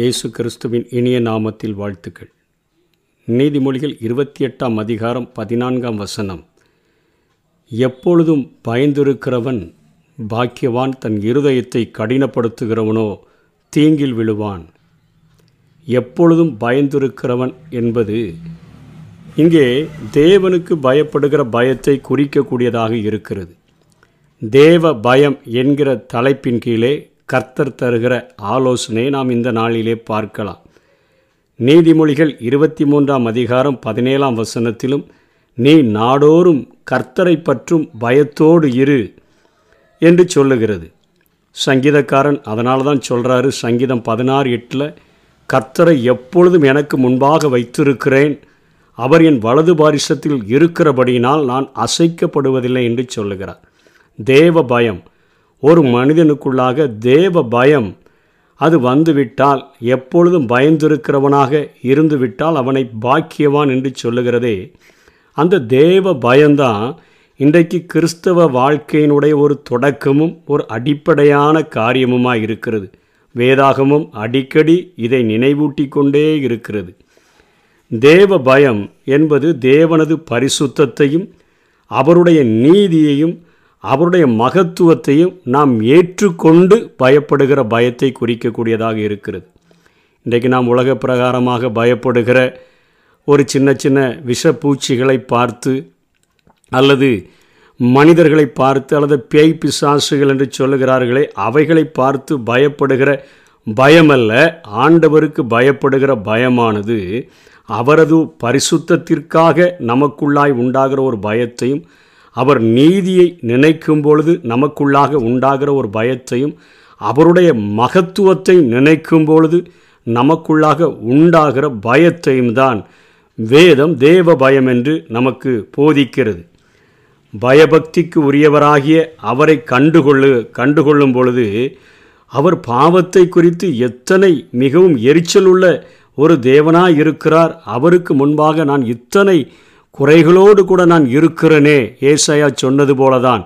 இயேசு கிறிஸ்துவின் இனிய நாமத்தில் வாழ்த்துக்கள். நீதிமொழிகள் இருபத்தி எட்டாம் அதிகாரம் பதினான்காம் வசனம். எப்பொழுதும் பயந்திருக்கிறவன் பாக்கியவான் தன் இருதயத்தை கடினப்படுத்துகிறவனோ தீங்கில் விழுவான். எப்பொழுதும் பயந்திருக்கிறவன் என்பது இங்கே தேவனுக்கு பயப்படுகிற பயத்தை குறிக்கக்கூடியதாக இருக்கிறது. தேவ பயம் என்கிற தலைப்பின் கீழே கர்த்தர் தருகிற ஆலோசனை நாம் இந்த நாளிலே பார்க்கலாம். நீதிமொழிகள் இருபத்தி மூன்றாம் அதிகாரம் பதினேழாம் வசனத்திலும் நீ நாடோறும் கர்த்தரை பற்றும் பயத்தோடு இரு என்று சொல்லுகிறது. சங்கீதக்காரன் அதனால தான் சொல்கிறாரு சங்கீதம் பதினாறு எட்டில் கர்த்தரை எப்பொழுதும் எனக்கு முன்பாக வைத்திருக்கிறேன். அவர் என் வலது பாரிசத்தில் இருக்கிறபடியினால் நான் அசைக்கப்படுவதில்லை என்று சொல்லுகிறார். தேவ பயம் ஒரு மனிதனுக்குள்ளாக தேவ பயம். அது வந்துவிட்டால் எப்பொழுதும் பயந்திருக்கிறவனாக இருந்துவிட்டால் அவனை பாக்கியவான் என்று சொல்லுகிறதே. அந்த தேவ பயம்தான் இன்றைக்கு கிறிஸ்தவ வாழ்க்கையினுடைய ஒரு தொடக்கமும் ஒரு அடிப்படையான காரியமுமாக இருக்கிறது. வேதாகமும் அடிக்கடி இதை நினைவூட்டி கொண்டே இருக்கிறது. தேவ பயம் என்பது தேவனது பரிசுத்தத்தையும் அவருடைய நீதியையும் அவருடைய மகத்துவத்தையும் நாம் ஏற்றுக்கொண்டு பயப்படுகிற பயத்தை குறிக்கக்கூடியதாக இருக்கிறது. இன்றைக்கு நாம் உலக பிரகாரமாக பயப்படுகிற ஒரு சின்ன சின்ன விஷப்பூச்சிகளை பார்த்து அல்லது மனிதர்களை பார்த்து அல்லது பேய் பிசாசுகள் என்று சொல்லுகிறார்களே அவைகளை பார்த்து பயப்படுகிற பயமல்ல. ஆண்டவருக்கு பயப்படுகிற பயமானது அவரது பரிசுத்தத்திற்காக நமக்குள்ளாய் உண்டாகிற ஒரு பயத்தையும் அவர் நீதியை நினைக்கும் பொழுது நமக்குள்ளாக உண்டாகிற ஒரு பயத்தையும் அவருடைய மகத்துவத்தை நினைக்கும் பொழுது நமக்குள்ளாக உண்டாகிற பயத்தையும் தான் வேதம் தேவ பயம் என்று நமக்கு போதிக்கிறது. பயபக்திக்கு உரியவராகிய அவரை கண்டுகொள்ளு கண்டுகொள்ளும் பொழுது அவர் பாவத்தை குறித்து எத்தனை மிகவும் எரிச்சல் உள்ள ஒரு தேவனாய் இருக்கிறார். அவருக்கு முன்பாக நான் இத்தனை குறைகளோடு கூட நான் இருக்கிறேனே ஏசையா சொன்னது போலதான்.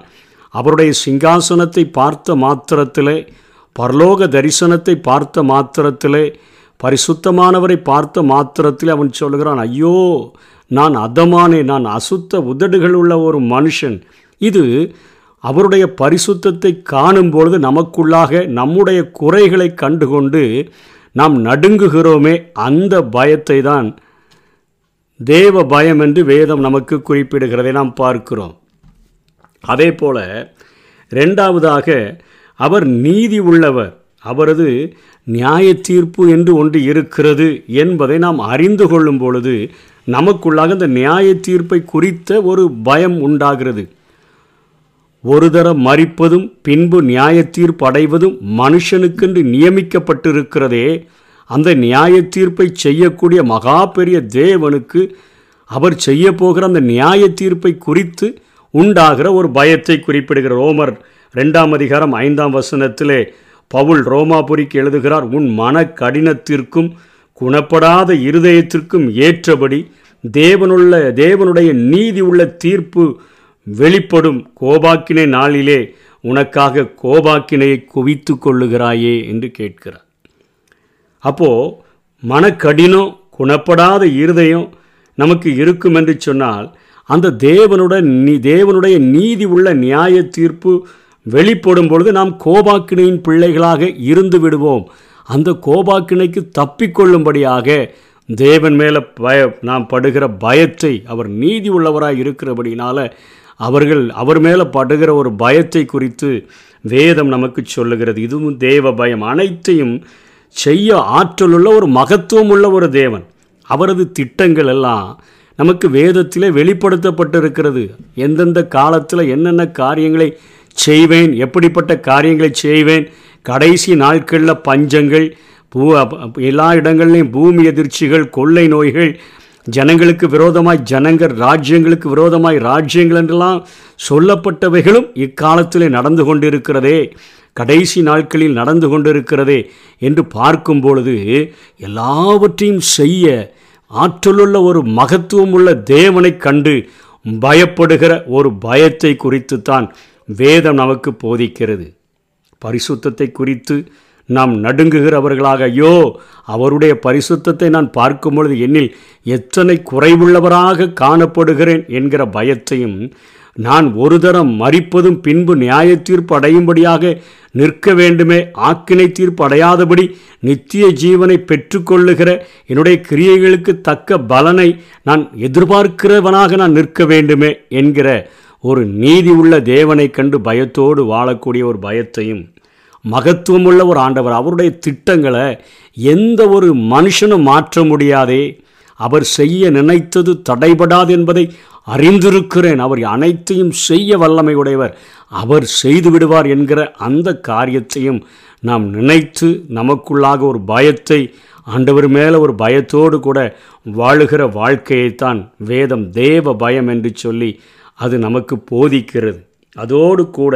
அவருடைய சிங்காசனத்தை பார்த்த மாத்திரத்திலே பரலோக தரிசனத்தை பார்த்த மாத்திரத்திலே பரிசுத்தமானவரை பார்த்த மாத்திரத்தில் அவன் சொல்கிறான் ஐயோ நான் அதமானே நான் அசுத்த உதடுகள் உள்ள ஒரு மனுஷன். இது அவருடைய பரிசுத்தத்தை காணும் பொழுது நமக்குள்ளாக நம்முடைய குறைகளை கண்டுகொண்டு நாம் நடுங்குகிறோமே அந்த பயத்தை தான் தேவ பயம் என்று வேதம் நமக்கு குறிப்பிடுகிறதை நாம் பார்க்கிறோம். அதே போல ரெண்டாவதாக அவர் நீதி உள்ளவர். அவரது நியாய தீர்ப்பு என்று ஒன்று இருக்கிறது என்பதை நாம் அறிந்து கொள்ளும் பொழுது நமக்குள்ளாக இந்த நியாய தீர்ப்பை குறித்த ஒரு பயம் உண்டாகிறது. ஒரு தர மறிப்பதும் பின்பு நியாய தீர்ப்பு அடைவதும் மனுஷனுக்கென்று நியமிக்கப்பட்டிருக்கிறதே அந்த நியாய தீர்ப்பை செய்யக்கூடிய மகா பெரிய தேவனுக்கு அவர் செய்ய போகிற அந்த நியாய தீர்ப்பை குறித்து உண்டாகிற ஒரு பயத்தை குறிப்பிடுகிற ரோமர் ரெண்டாம் அதிகாரம் ஐந்தாம் வசனத்திலே பவுல் ரோமாபுரிக்கு எழுதுகிறார் உன் மன கடினத்திற்கும் குணப்படாத இருதயத்திற்கும் ஏற்றபடி தேவனுள்ள தேவனுடைய நீதி உள்ள தீர்ப்பு வெளிப்படும் கோபாக்கினை நாளிலே உனக்காக கோபாக்கினையை குவித்து கொள்ளுகிறாயே என்று கேட்கிறார். அப்போது மனக்கடினம் குணப்படாத இருதயம் நமக்கு இருக்கும் என்று சொன்னால் அந்த தேவனுடைய நீ தேவனுடைய நீதி உள்ள நியாய தீர்ப்பு வெளிப்படும் பொழுது நாம் கோபாக்கினையின் பிள்ளைகளாக இருந்து விடுவோம். அந்த கோபாக்கினைக்கு தப்பிக்கொள்ளும்படியாக தேவன் மேலே பய நாம் படுகிற பயத்தை அவர் நீதி உள்ளவராக இருக்கிறபடினால அவர்கள் அவர் மேலே படுகிற ஒரு பயத்தை குறித்து வேதம் நமக்கு சொல்லுகிறது. இதுவும் தேவ பயம். அனைத்தையும் செய்ய ஆற்றலுள்ள ஒரு மகத்துவம் உள்ள ஒரு தேவன். அவரது திட்டங்கள் எல்லாம் நமக்கு வேதத்திலே வெளிப்படுத்தப்பட்டிருக்கிறது. எந்தெந்த காலத்தில் என்னென்ன காரியங்களை செய்வேன் எப்படிப்பட்ட காரியங்களை செய்வேன் கடைசி நாட்களில் பஞ்சங்கள் பூ எல்லா இடங்கள்லையும் பூமி எதிர்ச்சிகள் கொள்ளை நோய்கள் ஜனங்களுக்கு விரோதமாய் ஜனங்கள் ராஜ்யங்களுக்கு விரோதமாய் ராஜ்யங்கள் என்றெல்லாம் சொல்லப்பட்டவைகளும் இக்காலத்திலே நடந்து கொண்டிருக்கிறதே. கடைசி நாட்களில் நடந்து கொண்டிருக்கிறதே என்று பார்க்கும் பொழுது எல்லாவற்றையும் செய்ய ஆற்றலுள்ள ஒரு மகத்துவம் உள்ள தேவனை கண்டு பயப்படுகிற ஒரு பயத்தை குறித்து தான் வேதம் நமக்கு போதிக்கிறது. பரிசுத்தத்தை குறித்து நாம் நடுங்குகிறவர்களாக ஐயோ அவருடைய பரிசுத்தத்தை நான் பார்க்கும் பொழுது என்னில் எத்தனை குறைவுள்ளவராக காணப்படுகிறேன் என்கிற பயத்தையும் நான் ஒரு தரம் மறிப்பதும் பின்பு நியாய தீர்ப்பு அடையும்படியாக நிற்க வேண்டுமே. ஆக்கினை தீர்ப்பு அடையாதபடி நித்திய ஜீவனை பெற்றுக்கொள்ளுகிற என்னுடைய கிரியைகளுக்கு தக்க பலனை நான் எதிர்பார்க்கிறவனாக நான் நிற்க வேண்டுமே என்கிற ஒரு நீதி உள்ள தேவனை கண்டு பயத்தோடு வாழக்கூடிய ஒரு பயத்தையும் மகத்துவமுள்ள ஒரு ஆண்டவர் அவருடைய திட்டங்களை எந்த ஒரு மனுஷனும் மாற்ற முடியாதே. அவர் செய்ய நினைத்தது தடைபடாது என்பதை அறிந்திருக்கிறேன். அவர் அனைத்தையும் செய்ய வல்லமை உடையவர் அவர் செய்து விடுவார் என்கிற அந்த காரியத்தையும் நாம் நினைத்து நமக்குள்ளாக ஒரு பயத்தை ஆண்டவர் மேலே ஒரு பயத்தோடு கூட வாழுகிற வாழ்க்கையைத்தான் வேதம் தேவ பயம் என்று சொல்லி அது நமக்கு போதிக்கிறது. அதோடு கூட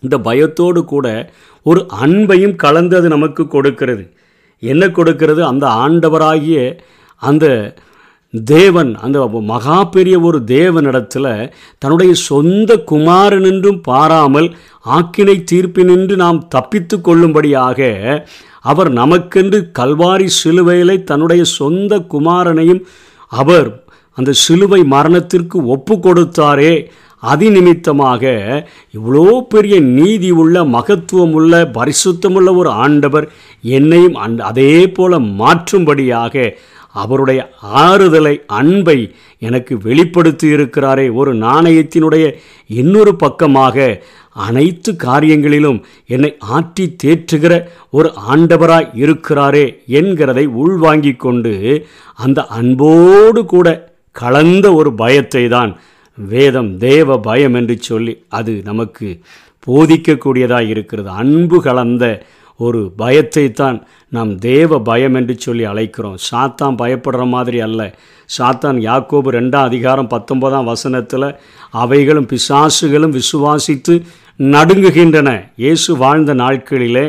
இந்த பயத்தோடு கூட ஒரு அன்பையும் கலந்து அது நமக்கு கொடுக்கிறது. என்ன கொடுக்கிறது? அந்த ஆண்டவராகிய அந்த தேவன் அந்த மகா பெரிய ஒரு தேவனிடத்தில் தன்னுடைய சொந்த குமாரன் என்றும் பாராமல் ஆக்கினை தீர்ப்பினின்று நாம் தப்பித்து கொள்ளும்படியாக அவர் நமக்கென்று கல்வாரி சிலுவையிலே தன்னுடைய சொந்த குமாரனையும் அவர் அந்த சிலுவை மரணத்திற்கு ஒப்பு கொடுத்தாரே. அதிநிமித்தமாக இவ்வளோ பெரிய நீதி உள்ள மகத்துவம் உள்ள பரிசுத்தமுள்ள ஒரு ஆண்டவர் என்னையும் அந் அதே போல மாற்றும்படியாக அவருடைய ஆறுதலை அன்பை எனக்கு வெளிப்படுத்தி இருக்கிறாரே. ஒரு நாணயத்தினுடைய இன்னொரு பக்கமாக அனைத்து காரியங்களிலும் என்னை ஆற்றி தேற்றுகிற ஒரு ஆண்டவராய் இருக்கிறாரே என்கிறதை உள்வாங்கிக் கொண்டு அந்த அன்போடு கூட கலந்த ஒரு பயத்தை தான் வேதம் தேவ பயம் என்று சொல்லி அது நமக்கு போதிக்கக்கூடியதாக இருக்கிறது. அன்பு கலந்த ஒரு பயத்தை தான் நாம் தேவ பயம் என்று சொல்லி அழைக்கிறோம். சாத்தான் பயப்படுற மாதிரி அல்ல. சாத்தான் யாக்கோபு ரெண்டாம் அதிகாரம் பத்தொன்பதாம் வசனத்தில் அவைகளும் பிசாசுகளும் விசுவாசித்து நடுங்குகின்றன. இயேசு வாழ்ந்த நாட்களிலே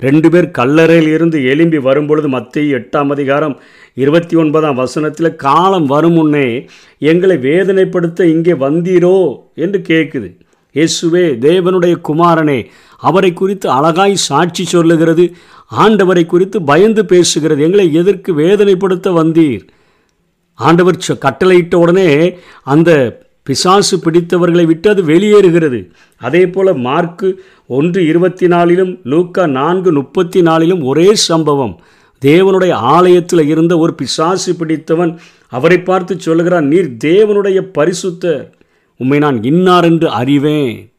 ரெண்டு பேர் கல்லறையில் இருந்து எலும்பி வரும்பொழுது மத்திய எட்டாம் அதிகாரம் இருபத்தி ஒன்பதாம் வசனத்தில் காலம் வரும் முன்னே எங்களை வேதனைப்படுத்த இங்கே வந்தீரோ என்று கேட்குது. இயேசுவே தேவனுடைய குமாரனே அவரை குறித்து அழகாய் சாட்சி சொல்லுகிறது ஆண்டவரை குறித்து பயந்து பேசுகிறது எங்களை எதற்கு வேதனைப்படுத்த வந்தீர்? ஆண்டவர் கட்டளையிட்ட உடனே அந்த பிசாசு பிடித்தவர்களை விட்டு அது வெளியேறுகிறது. அதே போல் மார்க்கு ஒன்று இருபத்தி நாலிலும் லூக்கா நான்கு முப்பத்தி நாலிலும் ஒரே சம்பவம். தேவனுடைய ஆலயத்தில் இருந்த ஒரு பிசாசு பிடித்தவன் அவரை பார்த்து சொல்லுகிறான் நீர் தேவனுடைய பரிசுத்த உண்மை நான் இன்னார் என்று அறிவேன்.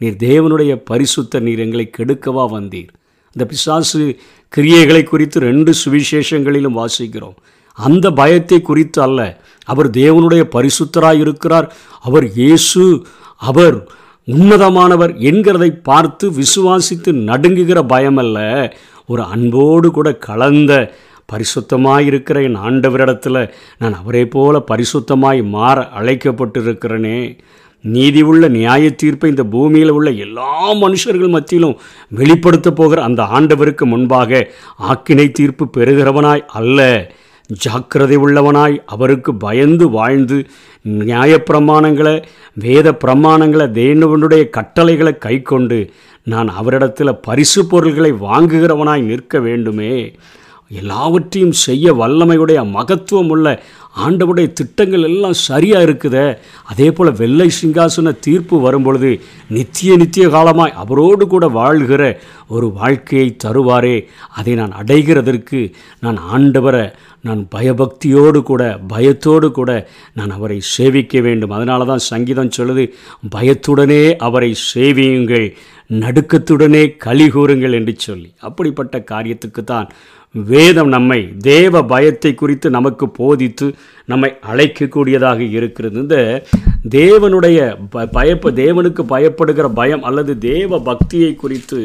நீர் தேவனுடைய பரிசுத்த நீர் எங்களை கெடுக்கவா வந்தீர். இந்த பிசாசு கிரியைகளை குறித்து ரெண்டு சுவிசேஷங்களிலும் வாசிக்கிறோம். அந்த பயத்தை குறித்து அல்ல அவர் தேவனுடைய பரிசுத்தராய் இருக்கிறார். அவர் இயேசு அவர் உன்னதமானவர் என்கிறதை பார்த்து விசுவாசித்து நடுங்குகிற பயமல்ல. ஒரு அன்போடு கூட கலந்த பரிசுத்தமாய் இருக்கிற என் ஆண்டவரிடத்தில் நான் அவரை போல பரிசுத்தமாய் மாற அழைக்கப்பட்டிருக்கிறேனே. நீதி உள்ள நியாய தீர்ப்பை இந்த பூமியில் உள்ள எல்லா மனுஷர்கள் மத்தியிலும் வெளிப்படுத்த போகிற அந்த ஆண்டவருக்கு முன்பாக ஆக்கினை தீர்ப்பு பெறுகிறவனாய் அல்ல. ஜாக்கிரதை உள்ளவனாய் அவருக்கு பயந்து வாழ்ந்து நியாயப்பிரமாணங்களை வேத பிரமாணங்களை தேவனுடைய கட்டளைகளை கை கொண்டு நான் அவரிடத்தில் பரிசு பொருள்களை வாங்குகிறவனாய் நிற்க வேண்டுமே. எல்லாவற்றையும் செய்ய வல்லமையுடைய மகத்துவம் உள்ள ஆண்டவுடைய திட்டங்கள் எல்லாம் சரியாக இருக்குதே. அதே போல் வெள்ளை சிங்காசன தீர்ப்பு வரும்பொழுது நித்திய நித்திய காலமாய் அவரோடு கூட வாழ்கிற ஒரு வாழ்க்கையை தருவாரே. அதை நான் அடைகிறதற்கு நான் ஆண்டவரை நான் பயபக்தியோடு கூட பயத்தோடு கூட நான் அவரை சேவிக்க வேண்டும். அதனால தான் சங்கீதம் சொல்லுது பயத்துடனே அவரை சேவியுங்கள் நடுக்கத்துடனே கழி கூறுங்கள் என்று சொல்லி. அப்படிப்பட்ட காரியத்துக்கு தான் வேதம் நம்மை தேவ பயத்தை குறித்து நமக்கு போதித்து நம்மை அழைக்கக்கூடியதாக இருக்கிறது. இந்த தேவனுடைய ப பயப்ப தேவனுக்கு பயப்படுகிற பயம் அல்லது தேவ பக்தியை குறித்து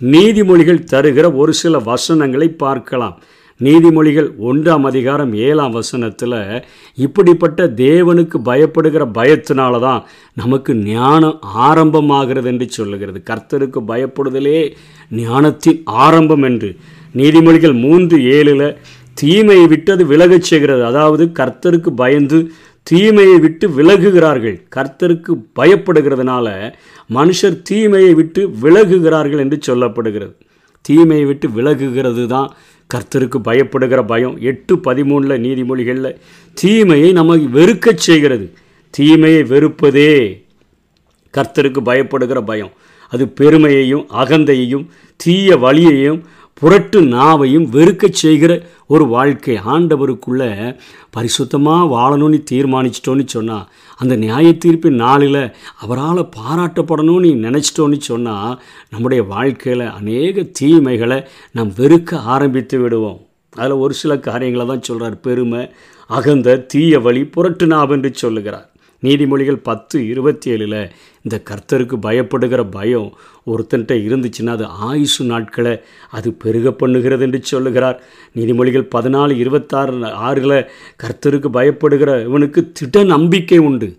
நீதிமொழிகள் தருகிற ஒரு சில வசனங்களை பார்க்கலாம். நீதிமொழிகள் ஒன்றாம் அதிகாரம் ஏழாம் வசனத்தில் இப்படிப்பட்ட தேவனுக்கு பயப்படுகிற பயத்தினால தான் நமக்கு ஞானம் ஆரம்பமாகிறது என்று சொல்லுகிறது. கர்த்தருக்கு பயப்படுதலே ஞானத்தின் ஆரம்பம் என்று. நீதிமொழிகள் மூன்று ஏழில் தீமையை விட்டு அது விலகச் செய்கிறது. அதாவது கர்த்தருக்கு பயந்து தீமையை விட்டு விலகுகிறார்கள். கர்த்தருக்கு பயப்படுகிறதுனால மனுஷர் தீமையை விட்டு விலகுகிறார்கள் என்று சொல்லப்படுகிறது. தீமையை விட்டு விலகுகிறது தான் கர்த்தருக்கு பயப்படுகிற பயம். எட்டு பதிமூணில் நீதிமொழிகளில் தீமையை நமக்கு வெறுக்கச் செய்கிறது. தீமையை வெறுப்பதே கர்த்தருக்கு பயப்படுகிற பயம். அது பெருமையையும் அகந்தையையும் தீய வழியையும் புரட்டு நாவையும் வெறுக்கச் செய்கிற ஒரு வாழ்க்கை. ஆண்டவருக்குள்ள பரிசுத்தமாக வாழணும்னு தீர்மானிச்சிட்டோன்னு சொன்னால் அந்த நியாய தீர்ப்பின் நாளில் அவரால் பாராட்டப்படணும்னு நினச்சிட்டோன்னு சொன்னால் நம்முடைய வாழ்க்கையில் அநேக தீமைகளை நாம் வெறுக்க ஆரம்பித்து விடுவோம். அதில் ஒரு சில காரியங்களை தான் சொல்கிறார் பெருமை அகந்த தீய வழி புரட்டு நாவென்று சொல்லுகிறார். நீதிமொழிகள் பத்து இருபத்தி ஏழில் இந்த கர்த்தருக்கு பயப்படுகிற பயம் ஒருத்தன்ட்ட இருந்துச்சுன்னா அது ஆயுசு நாட்களை அது பெருக பண்ணுகிறது என்று சொல்லுகிறார். நீதிமொழிகள் பதினாலு இருபத்தாறு ஆறில் கர்த்தருக்கு பயப்படுகிற இவனுக்கு திட நம்பிக்கை உண்டு.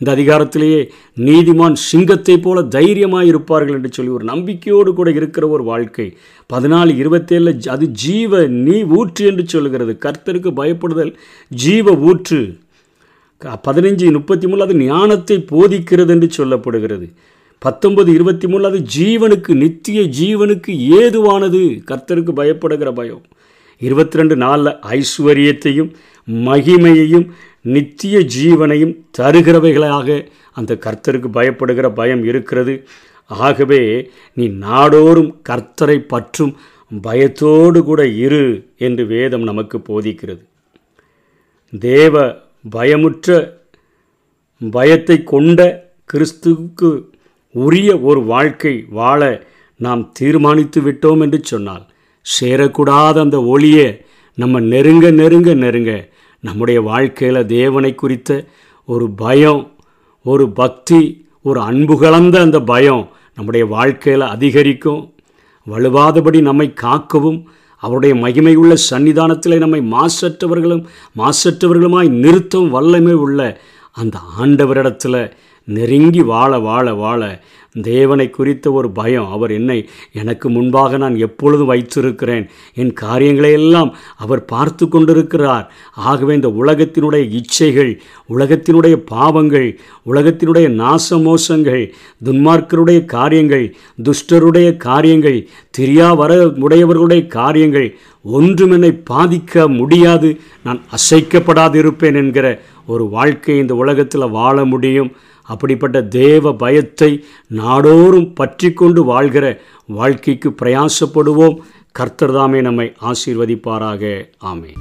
இந்த அதிகாரத்திலேயே நீதிமான் சிங்கத்தை போல தைரியமாக இருப்பார்கள் என்று சொல்லி ஒரு நம்பிக்கையோடு கூட இருக்கிற ஒரு வாழ்க்கை. பதினாலு இருபத்தேழில் அது ஜீவ நீ ஊற்று என்று சொல்லுகிறது. கர்த்தருக்கு பயப்படுதல் ஜீவ ஊற்று. பதினஞ்சு முப்பத்தி மூணு அது ஞானத்தை போதிக்கிறது என்று சொல்லப்படுகிறது. பத்தொன்பது இருபத்தி மூணு அது ஜீவனுக்கு நித்திய ஜீவனுக்கு ஏதுவானது. கர்த்தருக்கு பயப்படுகிற பயம். இருபத்தி ரெண்டு நாளில் ஐஸ்வர்யத்தையும் மகிமையையும் நித்திய ஜீவனையும் தருகிறவைகளாக அந்த கர்த்தருக்கு பயப்படுகிற பயம் இருக்கிறது. ஆகவே நீ நாடோறும் கர்த்தரை பற்றும் பயத்தோடு கூட இரு என்று வேதம் நமக்கு போதிக்கிறது. தேவ பயமுற்ற பயத்தை கொண்ட கிறிஸ்துவுக்கு உரிய ஒரு வாழ்க்கை வாழ நாம் தீர்மானித்து விட்டோம் என்று சொன்னால் சேரக்கூடாத அந்த ஒளியை நம்ம நெருங்க நெருங்க நெருங்க நம்முடைய வாழ்க்கையில் தேவனை குறித்த ஒரு பயம் ஒரு பக்தி ஒரு அன்பு கலந்த அந்த பயம் நம்முடைய வாழ்க்கையில் அதிகரிக்கும். வலுவாதபடி நம்மை காக்கவும் அவருடைய மகிமையுள்ள சன்னிதானத்தில் நம்மை மாசற்றவர்களும் மாசற்றவர்களுமாய் நிறுத்தம் வல்லமை உள்ள அந்த ஆண்டவரிடத்தில் நெருங்கி வாழ வாழ வாழ. தேவனை குறித்த ஒரு பயம். அவர் என்னை எனக்கு முன்பாக நான் எப்பொழுதும் வைத்திருக்கிறேன்? என் காரியங்களையெல்லாம் அவர் பார்த்து கொண்டிருக்கிறார். ஆகவே இந்த உலகத்தினுடைய இச்சைகள் உலகத்தினுடைய பாவங்கள் உலகத்தினுடைய நாசமோசங்கள் துன்மார்க்கருடைய காரியங்கள் துஷ்டருடைய காரியங்கள் தெரியா வர உடையவர்களுடைய காரியங்கள் ஒன்றும் என்னை பாதிக்க முடியாது. நான் அசைக்கப்படாதிருப்பேன் என்கிற ஒரு வாழ்க்கை இந்த உலகத்தில் வாழ முடியும். அப்படிப்பட்ட தேவ பயத்தை நாடோறும் பற்றி கொண்டு வாழ்கிற வாழ்க்கைக்கு பிரயாசப்படுவோம். கர்த்தர்தாமே நம்மை ஆசீர்வதிப்பாராக. ஆமே